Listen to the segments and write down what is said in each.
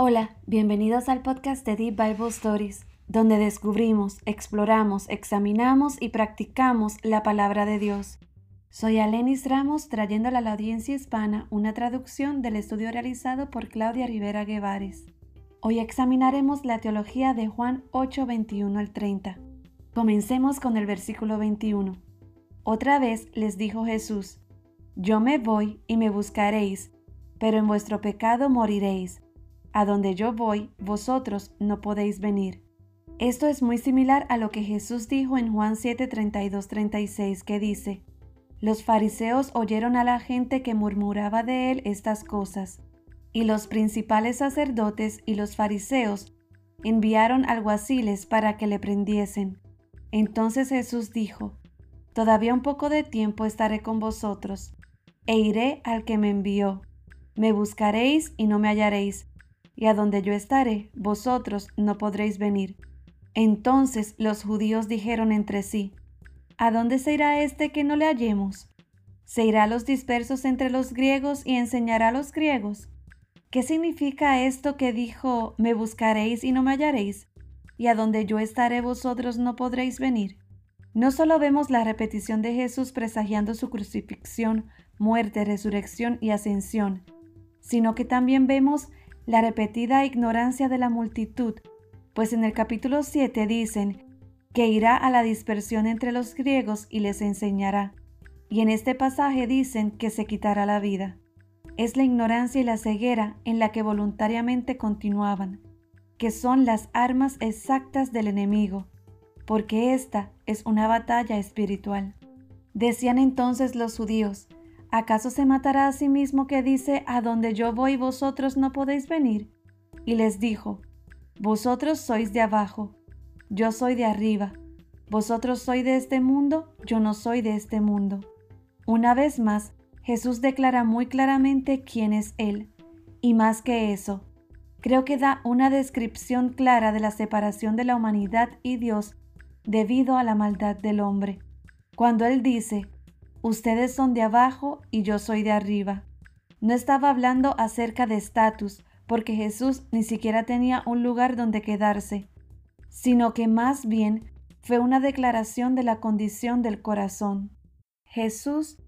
Hola, bienvenidos al podcast de Deep Bible Stories, donde descubrimos, exploramos, examinamos y practicamos la palabra de Dios. Soy Alenis Ramos trayéndole a la audiencia hispana una traducción del estudio realizado por Claudia Rivera Guevares. Hoy examinaremos la teología de Juan 8, 21 al 30. Comencemos con el versículo 21. Otra vez les dijo Jesús, Yo me voy y me buscaréis, pero en vuestro pecado moriréis a donde yo voy, vosotros no podéis venir. Esto es muy similar a lo que Jesús dijo en Juan 7, 32, 36, que dice, Los fariseos oyeron a la gente que murmuraba de él estas cosas, y los principales sacerdotes y los fariseos enviaron alguaciles para que le prendiesen. Entonces Jesús dijo, Todavía un poco de tiempo estaré con vosotros, e iré al que me envió. Me buscaréis y no me hallaréis, y a donde yo estaré, vosotros no podréis venir. Entonces los judíos dijeron entre sí, ¿A dónde se irá este que no le hallemos? ¿Se irá a los dispersos entre los griegos y enseñará a los griegos? ¿Qué significa esto que dijo, me buscaréis y no me hallaréis? Y a donde yo estaré vosotros no podréis venir. No solo vemos la repetición de Jesús presagiando su crucifixión, muerte, resurrección y ascensión, sino que también vemos la repetida ignorancia de la multitud, pues en el capítulo 7 dicen que irá a la dispersión entre los griegos y les enseñará, y en este pasaje dicen que se quitará la vida. Es la ignorancia y la ceguera en la que voluntariamente continuaban, que son las armas exactas del enemigo, porque esta es una batalla espiritual. Decían entonces los judíos, ¿acaso se matará a sí mismo que dice, a donde yo voy vosotros no podéis venir? Y les dijo, vosotros sois de abajo, yo soy de arriba, vosotros sois de este mundo, yo no soy de este mundo. Una vez más, Jesús declara muy claramente quién es Él, y más que eso, creo que da una descripción clara de la separación de la humanidad y Dios debido a la maldad del hombre. Cuando Él dice, Ustedes son de abajo y yo soy de arriba. No estaba hablando acerca de estatus, porque Jesús ni siquiera tenía un lugar donde quedarse, sino que más bien fue una declaración de la condición del corazón. Jesús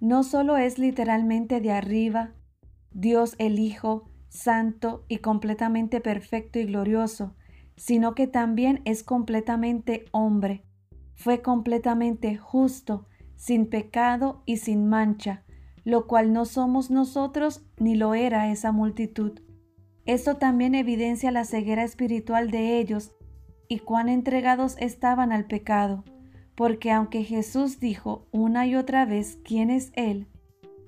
no solo es literalmente de arriba, Dios el Hijo, santo y completamente perfecto y glorioso, sino que también es completamente hombre. Fue completamente justo, sin pecado y sin mancha, lo cual no somos nosotros ni lo era esa multitud. Esto también evidencia la ceguera espiritual de ellos y cuán entregados estaban al pecado, porque aunque Jesús dijo una y otra vez quién es Él,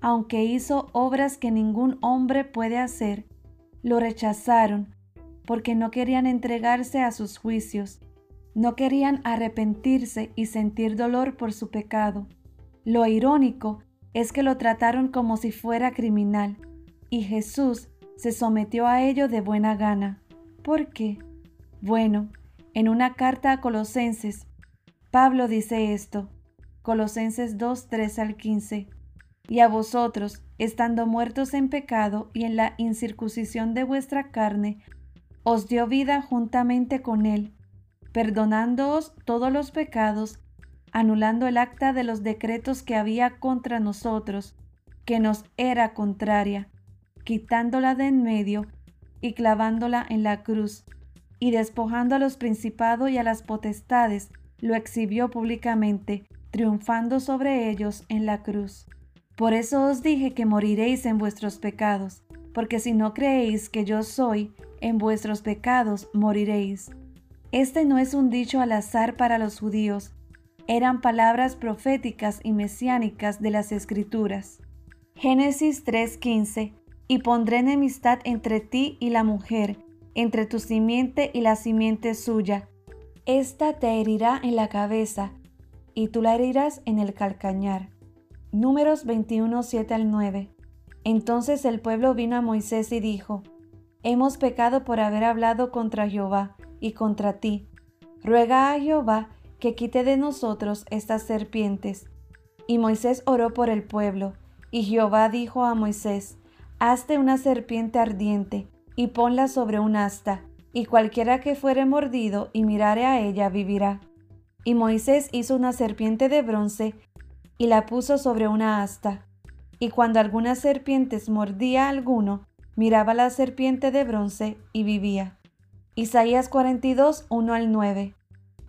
aunque hizo obras que ningún hombre puede hacer, lo rechazaron porque no querían entregarse a sus juicios, no querían arrepentirse y sentir dolor por su pecado. Lo irónico es que lo trataron como si fuera criminal, y Jesús se sometió a ello de buena gana. ¿Por qué? Bueno, en una carta a Colosenses, Pablo dice esto, Colosenses 2, 3 al 15, y a vosotros, estando muertos en pecado y en la incircuncisión de vuestra carne, os dio vida juntamente con él, perdonándoos todos los pecados anulando el acta de los decretos que había contra nosotros, que nos era contraria, quitándola de en medio y clavándola en la cruz, y despojando a los principados y a las potestades, lo exhibió públicamente, triunfando sobre ellos en la cruz. Por eso os dije que moriréis en vuestros pecados, porque si no creéis que yo soy, en vuestros pecados moriréis. Este no es un dicho al azar para los judíos, eran palabras proféticas y mesiánicas de las Escrituras. Génesis 3:15 Y pondré enemistad entre ti y la mujer, entre tu simiente y la simiente suya. Esta te herirá en la cabeza, y tú la herirás en el calcañar. Números 21, 7 al 9. Entonces el pueblo vino a Moisés y dijo, Hemos pecado por haber hablado contra Jehová y contra ti. Ruega a Jehová que quite de nosotros estas serpientes. Y Moisés oró por el pueblo, y Jehová dijo a Moisés, Hazte una serpiente ardiente, y ponla sobre un asta, y cualquiera que fuere mordido y mirare a ella vivirá. Y Moisés hizo una serpiente de bronce y la puso sobre una asta. Y cuando algunas serpientes mordía a alguno, miraba la serpiente de bronce y vivía. Isaías 42, 1 al 9.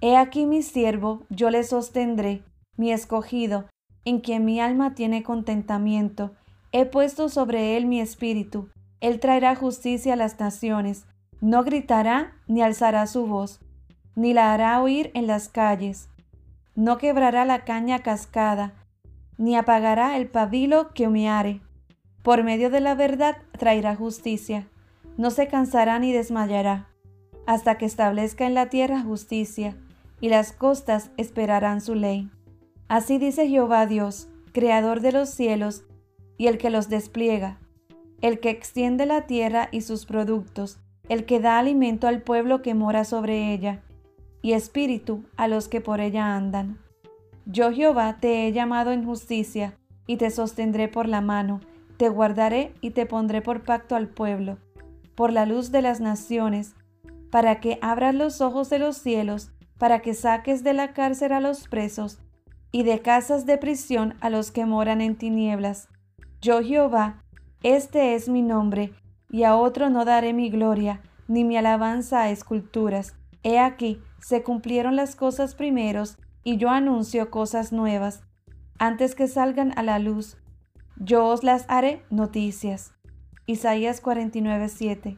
He aquí mi siervo, yo le sostendré, mi escogido, en quien mi alma tiene contentamiento. He puesto sobre él mi espíritu. Él traerá justicia a las naciones. No gritará ni alzará su voz, ni la hará oír en las calles. No quebrará la caña cascada, ni apagará el pabilo que humeare. Por medio de la verdad traerá justicia. No se cansará ni desmayará, hasta que establezca en la tierra justicia, y las costas esperarán su ley. Así dice Jehová Dios, creador de los cielos, y el que los despliega, el que extiende la tierra y sus productos, el que da alimento al pueblo que mora sobre ella, y espíritu a los que por ella andan. Yo Jehová te he llamado en justicia, y te sostendré por la mano, te guardaré y te pondré por pacto al pueblo, por la luz de las naciones, para que abras los ojos de los cielos, para que saques de la cárcel a los presos, y de casas de prisión a los que moran en tinieblas. Yo Jehová, este es mi nombre, y a otro no daré mi gloria, ni mi alabanza a esculturas. He aquí, se cumplieron las cosas primeros, y yo anuncio cosas nuevas. Antes que salgan a la luz, yo os las haré noticias. Isaías 49:7.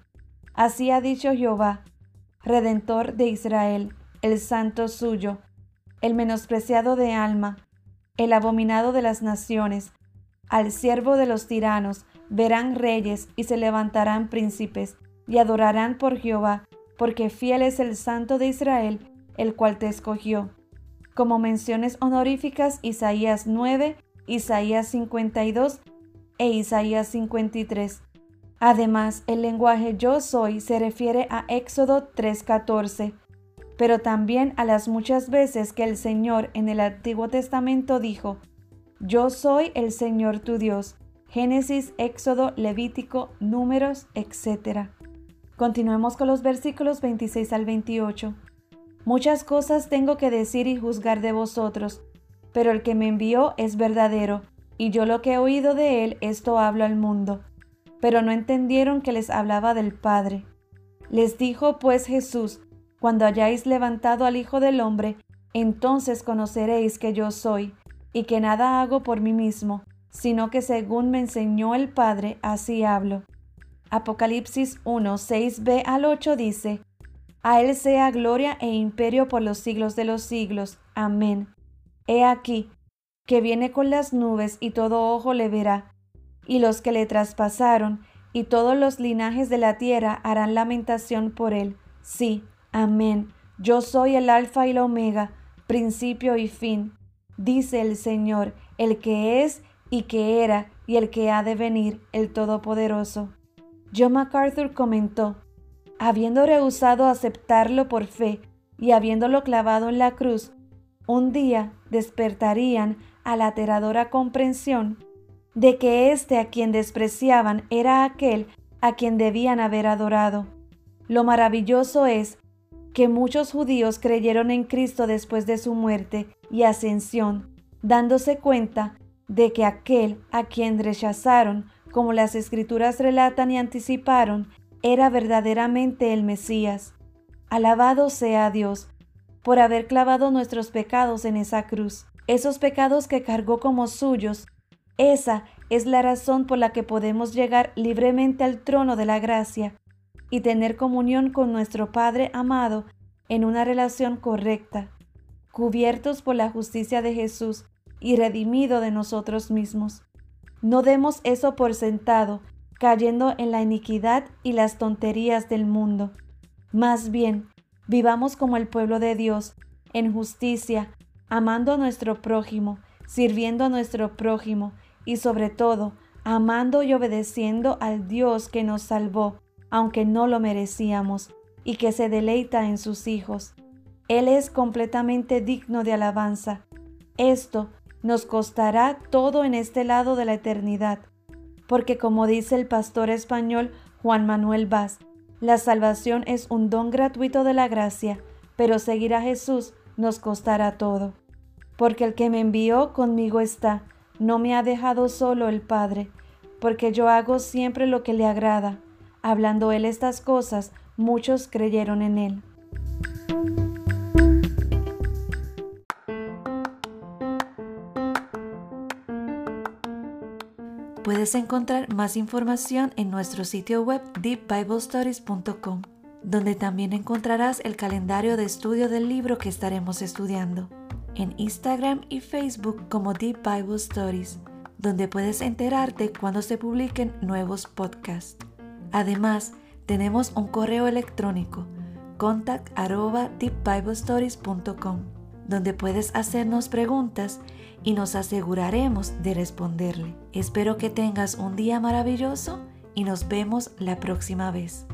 Así ha dicho Jehová, Redentor de Israel, el santo suyo, el menospreciado de alma, el abominado de las naciones, al siervo de los tiranos, verán reyes y se levantarán príncipes, y adorarán por Jehová, porque fiel es el Santo de Israel, el cual te escogió. Como menciones honoríficas Isaías 9, Isaías 52 e Isaías 53. Además, el lenguaje yo soy se refiere a Éxodo 3:14, pero también a las muchas veces que el Señor en el Antiguo Testamento dijo, Yo soy el Señor tu Dios, Génesis, Éxodo, Levítico, Números, etc. Continuemos con los versículos 26 al 28. Muchas cosas tengo que decir y juzgar de vosotros, pero el que me envió es verdadero, y yo lo que he oído de él, esto hablo al mundo. Pero no entendieron que les hablaba del Padre. Les dijo pues Jesús, cuando hayáis levantado al Hijo del Hombre, entonces conoceréis que yo soy, y que nada hago por mí mismo, sino que según me enseñó el Padre, así hablo. Apocalipsis 1, 6b al 8 dice, A Él sea gloria e imperio por los siglos de los siglos. Amén. He aquí, que viene con las nubes y todo ojo le verá, y los que le traspasaron, y todos los linajes de la tierra harán lamentación por él. Sí, amén. Yo soy el alfa y la omega, principio y fin, dice el Señor, el que es y que era y el que ha de venir, el Todopoderoso. John MacArthur comentó, habiendo rehusado aceptarlo por fe y habiéndolo clavado en la cruz, un día despertarían a la aterradora comprensión de que éste a quien despreciaban era aquel a quien debían haber adorado. Lo maravilloso es que muchos judíos creyeron en Cristo después de su muerte y ascensión, dándose cuenta de que aquel a quien rechazaron, como las escrituras relatan y anticiparon, era verdaderamente el Mesías. Alabado sea Dios por haber clavado nuestros pecados en esa cruz, esos pecados que cargó como suyos. Esa es la razón por la que podemos llegar libremente al trono de la gracia y tener comunión con nuestro Padre amado en una relación correcta, cubiertos por la justicia de Jesús y redimido de nosotros mismos. No demos eso por sentado, cayendo en la iniquidad y las tonterías del mundo. Más bien, vivamos como el pueblo de Dios, en justicia, amando a nuestro prójimo, sirviendo a nuestro prójimo y sobre todo, amando y obedeciendo al Dios que nos salvó, aunque no lo merecíamos, y que se deleita en sus hijos. Él es completamente digno de alabanza. Esto nos costará todo en este lado de la eternidad, porque como dice el pastor español Juan Manuel Vaz. La salvación es un don gratuito de la gracia, pero seguir a Jesús nos costará todo. Porque el que me envió conmigo está, no me ha dejado solo el Padre, porque yo hago siempre lo que le agrada. Hablando él estas cosas, muchos creyeron en él. Puedes encontrar más información en nuestro sitio web deepbiblestories.com, donde también encontrarás el calendario de estudio del libro que estaremos estudiando, en Instagram y Facebook como Deep Bible Stories, donde puedes enterarte cuando se publiquen nuevos podcasts. Además, tenemos un correo electrónico contact@deepbiblestories.com, donde puedes hacernos preguntas y nos aseguraremos de responderle. Espero que tengas un día maravilloso y nos vemos la próxima vez.